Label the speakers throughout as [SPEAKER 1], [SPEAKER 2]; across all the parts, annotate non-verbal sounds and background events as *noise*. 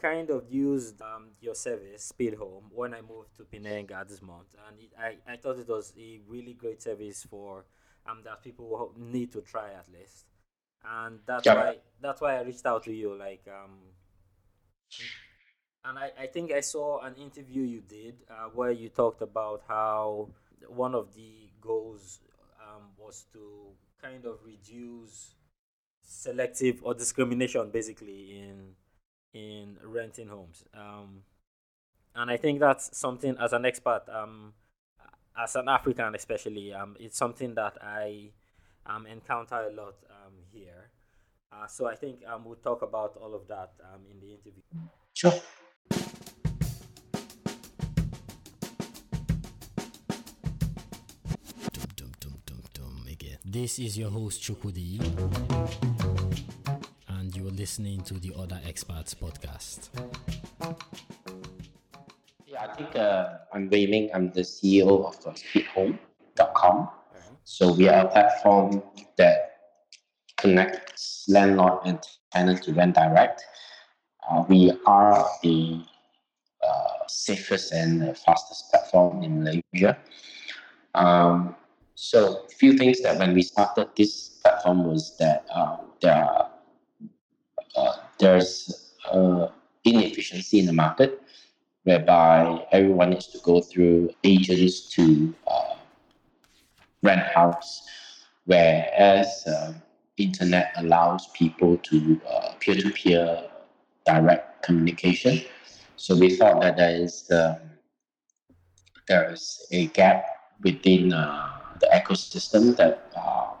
[SPEAKER 1] kind of used um, your service, Speed Home, when I moved to Penang this month, and it, I, I thought it was a really great service for um, that people need to try at least, and that's yeah. why that's why I reached out to you. Like, um, and I, I think I saw an interview you did uh, where you talked about how one of the goals um, was to kind of reduce selective or discrimination basically in in renting homes. Um, and I think that's something as an expert, um, as an African especially, um, it's something that I um, encounter a lot um, here. Uh, so I think um, we'll talk about all of that um, in the interview.
[SPEAKER 2] Sure.
[SPEAKER 1] This is your host Chukudi, and you are listening to the Other Experts podcast.
[SPEAKER 2] Yeah, I think uh, I'm Wei I'm the CEO of uh, SpeedHome.com. So we are a platform that connects landlord and tenant to rent direct. Uh, we are the uh, safest and fastest platform in Malaysia. Um, so, a few things that when we started this platform was that uh, there are, there's uh, inefficiency in the market, whereby everyone needs to go through agents to uh, rent house, whereas uh, internet allows people to uh, peer-to-peer direct communication. So we thought that there is um, there is a gap within uh, the ecosystem that uh,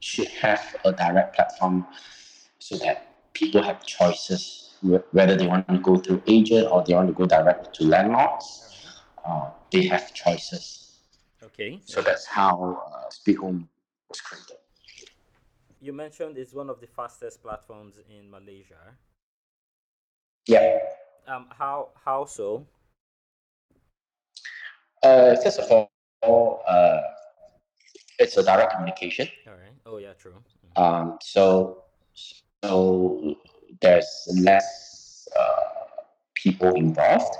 [SPEAKER 2] should have a direct platform so that people have choices whether they want to go through agent or they want to go direct to landlords. Uh, they have choices.
[SPEAKER 1] Okay.
[SPEAKER 2] So that's how uh, Speed Home was created.
[SPEAKER 1] You mentioned it's one of the fastest platforms in Malaysia.
[SPEAKER 2] Yeah.
[SPEAKER 1] Um. How how so?
[SPEAKER 2] Uh, first of all, uh, it's a direct communication.
[SPEAKER 1] All right. Oh yeah, true.
[SPEAKER 2] Mm-hmm. Um, so so there's less uh, people involved,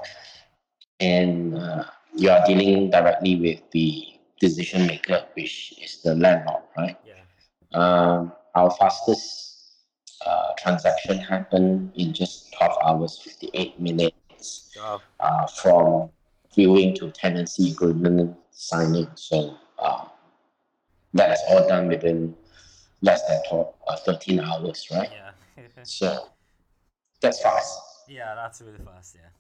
[SPEAKER 2] and uh, you are dealing directly with the decision maker, which is the landlord, right?
[SPEAKER 1] Yeah.
[SPEAKER 2] Um, our fastest uh, transaction happened in just 12 hours, 58 minutes oh. uh, from viewing to tenancy agreement signing. So uh, that is all done within less than 12, uh, 13 hours, right?
[SPEAKER 1] Yeah. *laughs*
[SPEAKER 2] so that's fast.
[SPEAKER 1] Yeah, that's really fast. Yeah.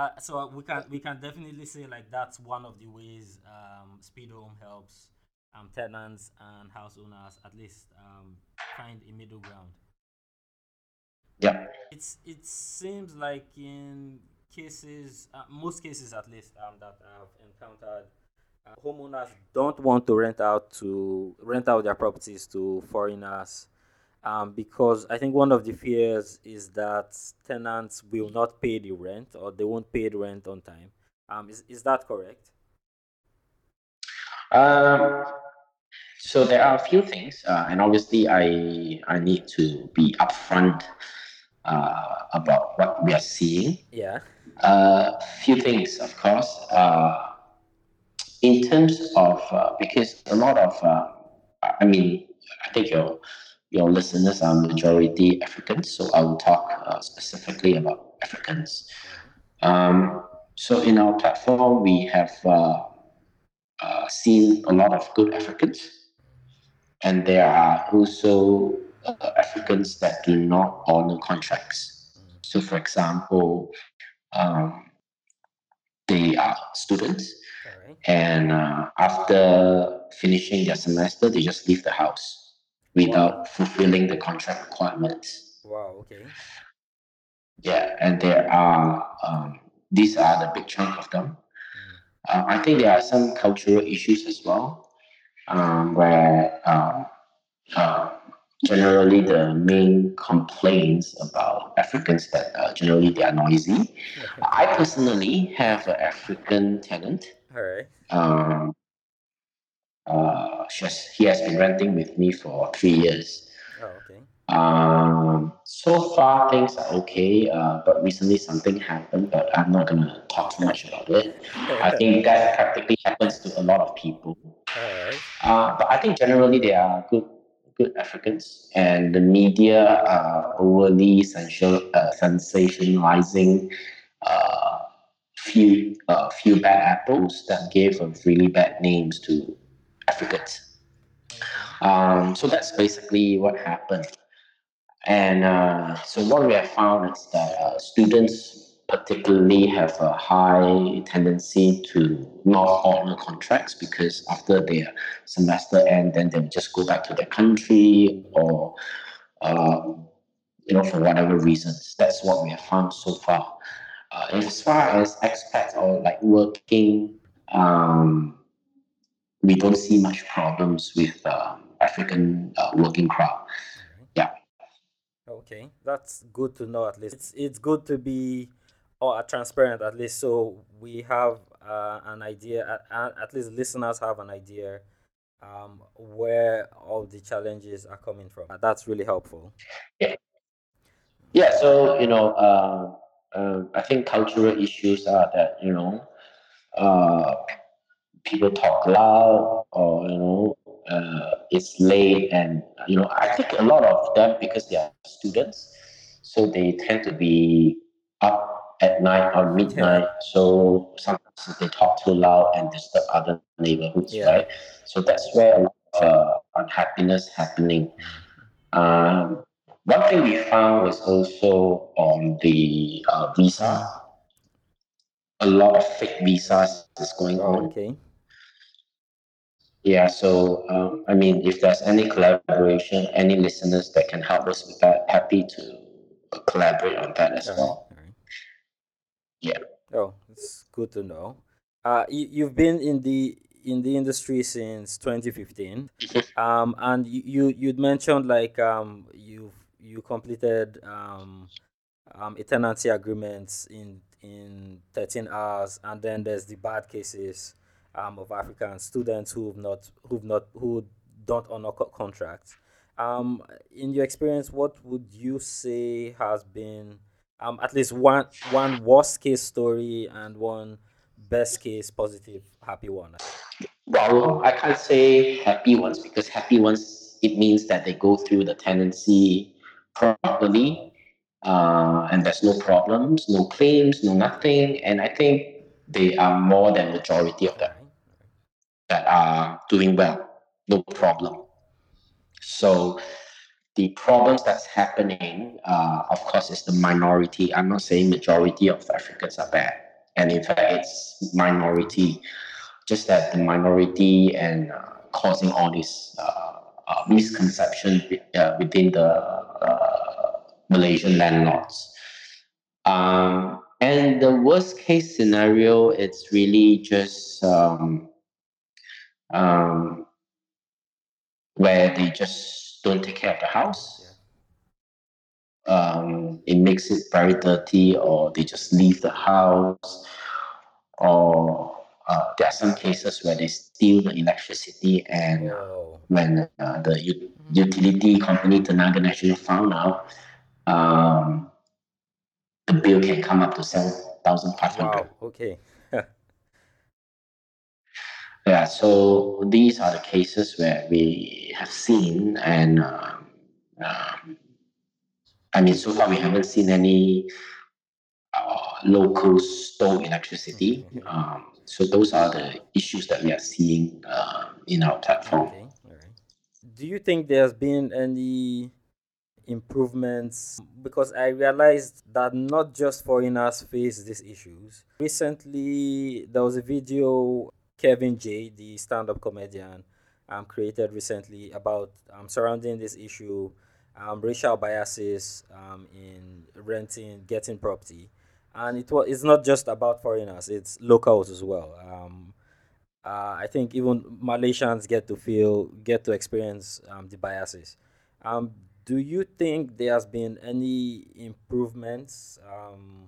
[SPEAKER 1] Uh, so we can we can definitely say like that's one of the ways um, Speed Home helps um, tenants and house owners at least um, find a middle ground.
[SPEAKER 2] Yeah.
[SPEAKER 1] It's it seems like in cases, uh, most cases at least um, that I've encountered, uh, homeowners don't want to rent out to rent out their properties to foreigners um, because I think one of the fears is that tenants will not pay the rent or they won't pay the rent on time. Um, is, is that correct?
[SPEAKER 2] Um, so there are a few things, uh, and obviously I I need to be upfront uh, about what we are seeing.
[SPEAKER 1] Yeah.
[SPEAKER 2] A uh, few things, of course. Uh, in terms of uh, because a lot of uh, I mean I think your your listeners are majority Africans, so I will talk uh, specifically about Africans. Um, so in our platform, we have uh, uh, seen a lot of good Africans, and there are also uh, Africans that do not honor contracts. So, for example, um, they are students and uh, after finishing their semester, they just leave the house without wow. fulfilling the contract requirements.
[SPEAKER 1] Wow. Okay.
[SPEAKER 2] Yeah, and there are um, these are the big chunk of them. Mm. Uh, I think there are some cultural issues as well, um, where um, uh, generally the main complaints about Africans that uh, generally they are noisy. *laughs* I personally have an African tenant
[SPEAKER 1] all right.
[SPEAKER 2] Um, uh, has, he has been renting with me for three years.
[SPEAKER 1] Oh, okay.
[SPEAKER 2] Um, so far things are okay, uh, but recently something happened, but I'm not gonna talk too much about it. I think that practically happens to a lot of people. All right. Uh, but I think generally they are good good Africans, and the media are overly sensational, uh, sensationalizing uh, few uh, few bad apples that gave really bad names to Africans. Um, so that's basically what happened. And uh, so what we have found is that uh, students particularly have a high tendency to not honor contracts because after their semester end, then they'll just go back to their country or, um, you know, for whatever reasons. That's what we have found so far. Uh, as far as expats or like working, um, we don't see much problems with uh, African uh, working crowd. Yeah.
[SPEAKER 1] Okay, that's good to know. At least it's it's good to be or transparent at least so we have uh, an idea at, at least listeners have an idea um, where all the challenges are coming from. That's really helpful.
[SPEAKER 2] Yeah. Yeah so you know uh, uh, i think cultural issues are that you know uh, people talk loud or you know uh, it's late and you know i think a lot of them because they are students so they tend to be up at night or midnight. Yeah. So sometimes they talk too loud and disturb other neighborhoods, yeah. right? So that's where a lot of uh, unhappiness happening. Um, one thing we found was also on the uh, visa. A lot of fake visas is going oh, on.
[SPEAKER 1] Okay.
[SPEAKER 2] Yeah, so um, I mean, if there's any collaboration, any listeners that can help us with that, happy to collaborate on that as well. Yeah.
[SPEAKER 1] Oh, it's good to know. Uh, you, you've been in the in the industry since 2015. Mm-hmm. Um, and you you'd mentioned like um you you completed um um a tenancy agreements in in 13 hours, and then there's the bad cases um of African students who've not who've not who don't honor co- contracts. Um, in your experience, what would you say has been um at least one one worst case story and one best case positive happy one.
[SPEAKER 2] Well i can't say happy ones because happy ones it means that they go through the tenancy properly uh, and there's no problems no claims no nothing. And i think they are more than majority of them that are doing well. No problem. So the problems that's happening, uh, of course, is the minority. I'm not saying majority of Africans are bad, and in fact, it's minority. Just that the minority and uh, causing all this uh, uh misconception uh, within the uh, Malaysian landlords. Um, and the worst case scenario, it's really just um, um, where they just don't take care of the house. Um, it makes it very dirty, or they just leave the house, or uh, there are some cases where they steal the electricity, and when uh, the u- utility company Tenaga Nasional found out, um, the bill can come up to seven thousand five hundred.
[SPEAKER 1] Wow. Okay.
[SPEAKER 2] Yeah, so these are the cases where we have seen, and um, um, I mean, so far we haven't seen any uh, local stole electricity. Um, so those are the issues that we are seeing uh, in our platform. Okay.
[SPEAKER 1] Do you think there's been any improvements because I realized that not just foreigners face these issues. Recently, there was a video Kavin Jay, the stand-up comedian, um, created recently about um, surrounding this issue, um, racial biases um, in renting, getting property, and it was it's not just about foreigners; it's locals as well. Um, uh, I think even Malaysians get to feel, get to experience um, the biases. Um, do you think there has been any improvements um,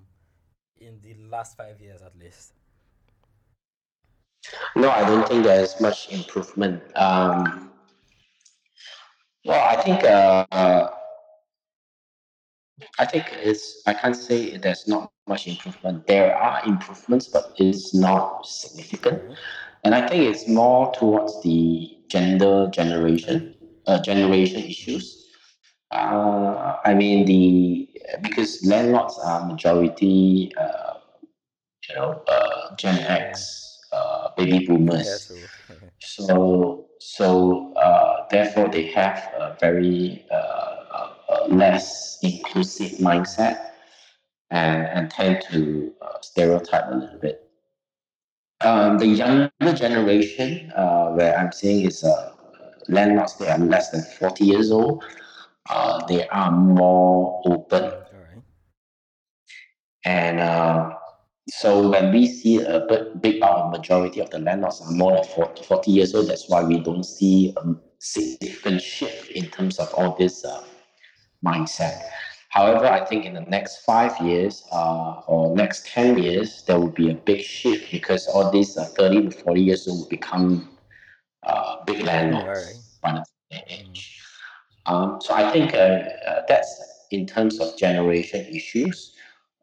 [SPEAKER 1] in the last five years, at least?
[SPEAKER 2] No, I don't think there's much improvement. Um, well, I think uh, uh, I think it's I can't say there's not much improvement. There are improvements, but it's not significant. And I think it's more towards the gender generation uh, generation issues. Uh, I mean the because landlords are majority uh, you know uh, Gen X uh, baby boomers. *laughs* so so uh, therefore they have a very uh, uh, uh, less inclusive mindset and, and tend to uh, stereotype a little bit. Um, the younger generation, uh, where I'm seeing is uh, landlords, they are less than 40 years old. Uh, they are more open. And uh, so when we see a big, big majority of the landlords are more than 40, 40 years old, that's why we don't see a significant shift in terms of all this uh, mindset. However, I think in the next five years uh, or next 10 years, there will be a big shift because all these uh, 30 to 40 years old will become uh, big landlords by the age. Um, so I think uh, uh, that's in terms of generation issues.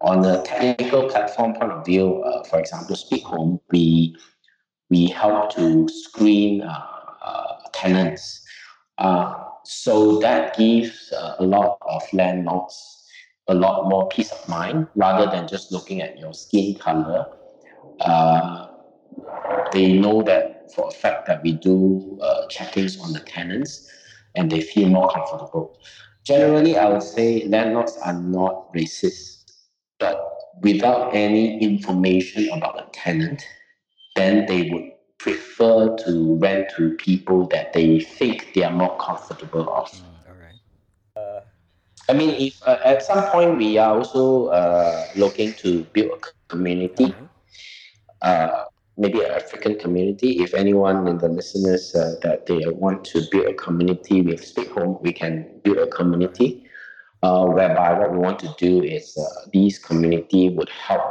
[SPEAKER 2] On the technical platform point of view, uh, for example, Speed Home, we we help to screen tenants. So that gives uh, a lot of landlords a lot more peace of mind rather than just looking at your skin color. Uh, they know that for a fact that we do uh, checkings on the tenants and they feel more comfortable. Generally, I would say landlords are not racist, but without any information about the tenant, then they would prefer to rent to people that they think they are more comfortable of. Mm, all right. Uh, I mean, if uh, at some point we are also uh, looking to build a community, uh, maybe an African community. If anyone in the listeners uh, that they want to build a community with Speed Home, we can build a community. Uh, whereby what we want to do is uh, these community would help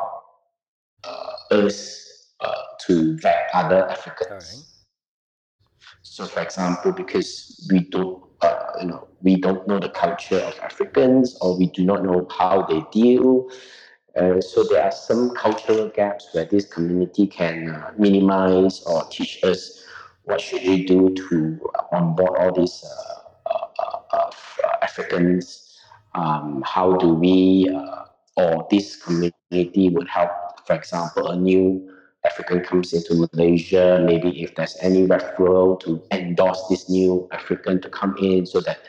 [SPEAKER 2] uh, us uh, to vet other Africans. So, for example, because we don't, uh, you know, we don't know the culture of Africans, or we do not know how they deal. Uh, so there are some cultural gaps where this community can uh, minimize or teach us what should we do to onboard all these uh, uh, Africans. Um, how do we, or this community would help, for example, a new African comes into Malaysia, maybe if there's any referral to endorse this new African to come in so that,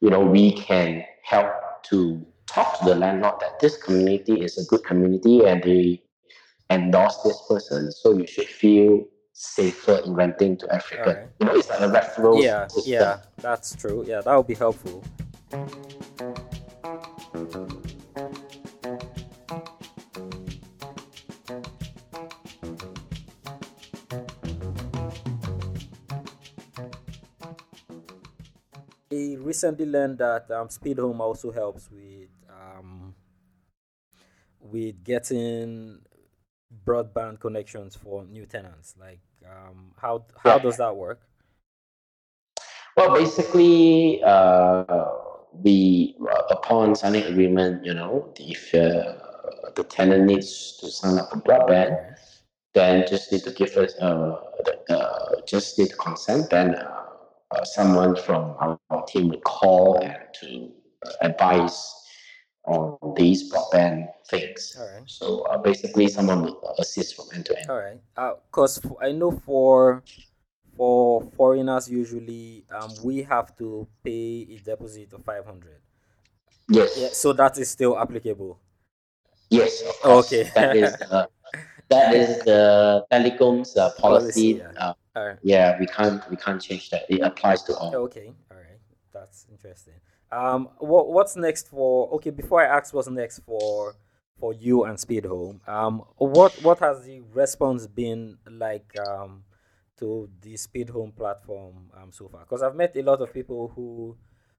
[SPEAKER 2] you know, we can help to talk to the landlord that this community is a good community and they endorse this person. So you should feel safer in renting to African. Right. You know, it's like a referral
[SPEAKER 1] Yeah, system. yeah, that's true. Yeah, that would be helpful. Recently learned that um, Speed Home also helps with um, with getting broadband connections for new tenants. Like, um, how how does that work?
[SPEAKER 2] Well, basically, uh, we upon signing agreement, you know, if uh, the tenant needs to sign up for broadband, then just need to give us uh, uh just need consent. Then uh, someone from our, our, team would call and to advise on these broadband things. All right. So uh, basically, someone would assist from end to end.
[SPEAKER 1] All right. Because uh, I know for for foreigners usually um, we have to pay a deposit of 500
[SPEAKER 2] yes
[SPEAKER 1] yeah, so that is still applicable
[SPEAKER 2] yes
[SPEAKER 1] okay
[SPEAKER 2] that is uh, that is the *laughs* telecom's uh, policy, policy yeah. Uh, Right. Yeah, we can't we can't change that. It applies to all.
[SPEAKER 1] Okay, all right, that's interesting. Um, what what's next for? Okay, before I ask what's next for for you and Speed Home, um, what what has the response been like um to the Speed Home platform um so far? Because I've met a lot of people who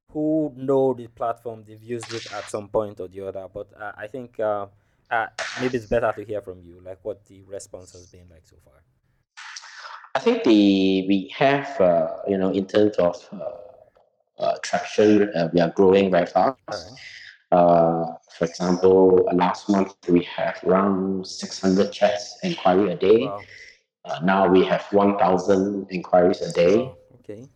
[SPEAKER 1] who know the platform, they've used it at some point or the other, but uh, I think uh, uh, maybe it's better to hear from you, like what the response has been like so far.
[SPEAKER 2] I think the we have uh, you know in terms of uh, uh, traction, uh, we are growing very fast. Right. Uh, for example, last month we have around 600 chats inquiry a day. Wow. Uh, now we have 1,000 inquiries a day.
[SPEAKER 1] Okay.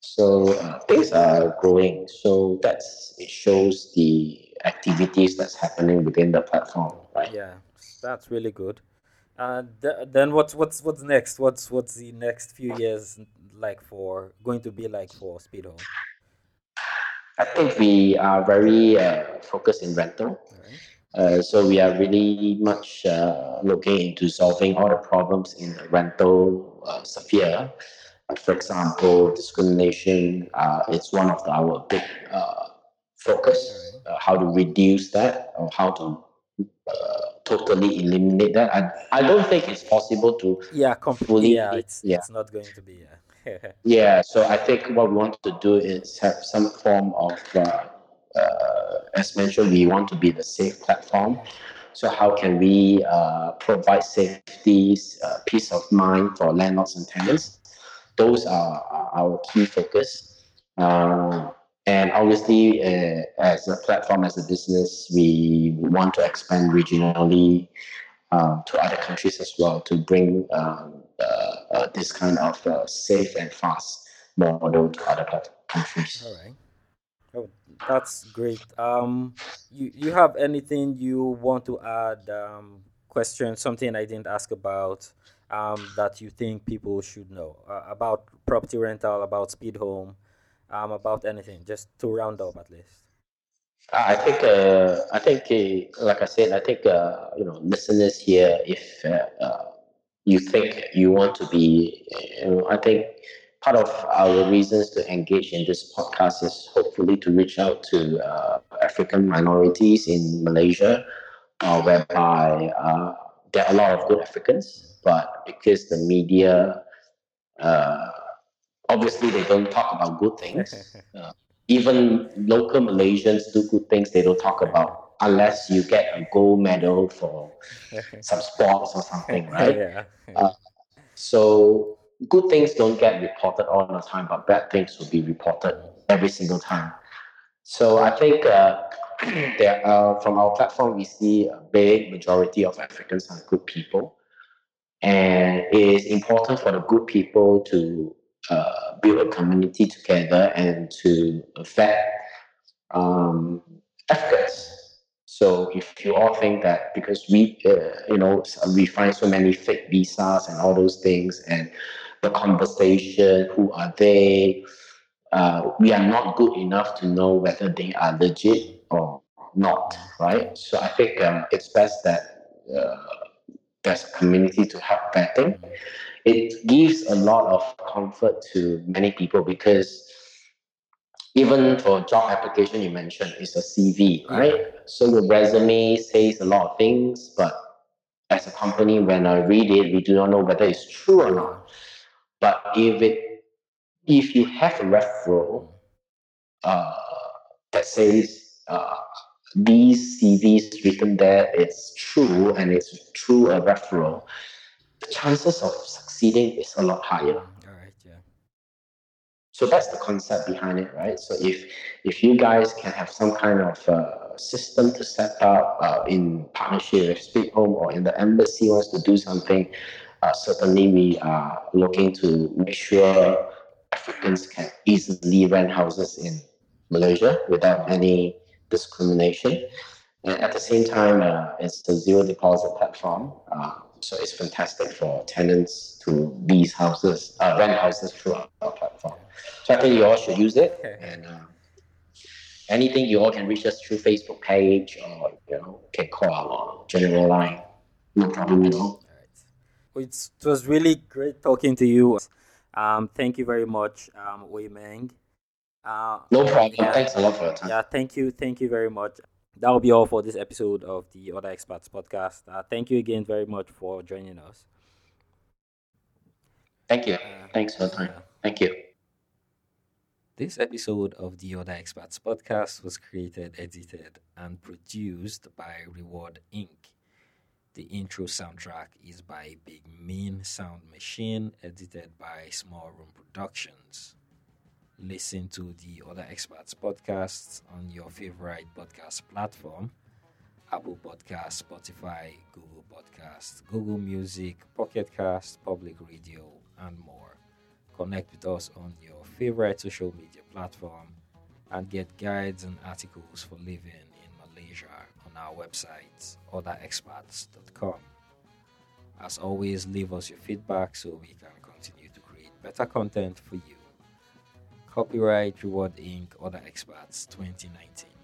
[SPEAKER 2] So uh, things are growing. So that's it shows the activities that's happening within the platform, right?
[SPEAKER 1] Yeah, that's really good. And th- then what's what's what's next? What's what's the next few years like for going to be like for Speed Home?
[SPEAKER 2] I think we are very uh, focused in rental. Uh, so we are really much uh, looking into solving all the problems in the rental uh, sphere. for example, discrimination uh, is one of our big uh, focus. Uh, how to reduce that, or how to totally eliminate that. I, I don't think it's possible to
[SPEAKER 1] yeah completely. Yeah, it's, yeah. it's not going to be. Yeah *laughs*
[SPEAKER 2] yeah, so I think what we want to do is have some form of, uh, uh, as mentioned, we want to be the safe platform. So how can we uh, provide safety, uh, peace of mind for landlords and tenants? Those are, our key focus. Uh, and obviously, uh, as a platform, as a business, we want to expand regionally um, to other countries as well to bring um, uh, uh, this kind of uh, safe and fast model to other countries.
[SPEAKER 1] All right. Oh, that's great. Um, you you have anything you want to add? Um, question something I didn't ask about. Um, that you think people should know uh, about property rental, about speed home, um, about anything, just to round up at least.
[SPEAKER 2] I think, uh, I think, uh, like I said, I think, uh, you know, listeners here, if uh, uh, you think you want to be, you know, I think part of our reasons to engage in this podcast is hopefully to reach out to uh, African minorities in Malaysia, whereby there are a lot of good Africans, but because the media, obviously, they don't talk about good things *laughs* even local Malaysians do good things they don't talk about unless you get a gold medal for *laughs* some sports or something, *laughs* right?
[SPEAKER 1] yeah. Uh,
[SPEAKER 2] so good things don't get reported all the time, but bad things will be reported every single time. So I think uh, *clears throat* there are, from our platform, we see a big majority of Africans are good people. And it is important for the good people to uh, build a community together and to affect um, Africans. So if you all think that because we, uh, you know, we find so many fake visas and all those things, and the conversation, who are they? Uh, we are not good enough to know whether they are legit or not, right? So I think um, it's best that uh, there's a community to help vetting it gives a lot of comfort to many people because even for job application you mentioned it's a cv right. so your resume says a lot of things but as a company when i read it we do not know whether it's true or not. But if it if you have a referral uh, that says uh, these cvs written there it's true and it's through a referral the chances of succeeding is a lot higher.
[SPEAKER 1] All right, yeah.
[SPEAKER 2] So that's the concept behind it, right? So if if you guys can have some kind of uh, system to set up uh, in partnership with Speed Home or in the embassy wants to do something, uh, certainly we are looking to make sure Africans can easily rent houses in Malaysia without any discrimination. And at the same time, uh, it's a zero deposit platform. Uh, so it's fantastic for tenants to lease houses, uh, rent houses through our, our, platform. So I think you all should use it. And uh, anything you all can reach us through Facebook page or you know can call our general line. No problem at all.
[SPEAKER 1] It was really great talking to you. Um, thank you very much, um, Wei Meng.
[SPEAKER 2] Uh, no problem. Yeah, Thanks a lot for your time.
[SPEAKER 1] Yeah, thank you. Thank you very much that will be all for this episode of the Other Experts podcast. Uh, thank you again very much for joining us.
[SPEAKER 2] Thank you. Uh, Thanks for the time. Thank you.
[SPEAKER 1] This episode of the Other Experts podcast was created, edited, and produced by Reward Inc. The intro soundtrack is by Big Mean Sound Machine, edited by Small Room Productions. Listen to the other experts podcasts on your favorite podcast platform Apple Podcasts, Spotify, Google Podcasts, Google Music, Pocket Cast, Public Radio, and more. Connect with us on your favorite social media platform and get guides and articles for living in Malaysia on our website, otherexperts.com. As always, leave us your feedback so we can continue to create better content for you. Copyright Reward Inc. Other Experts 2019.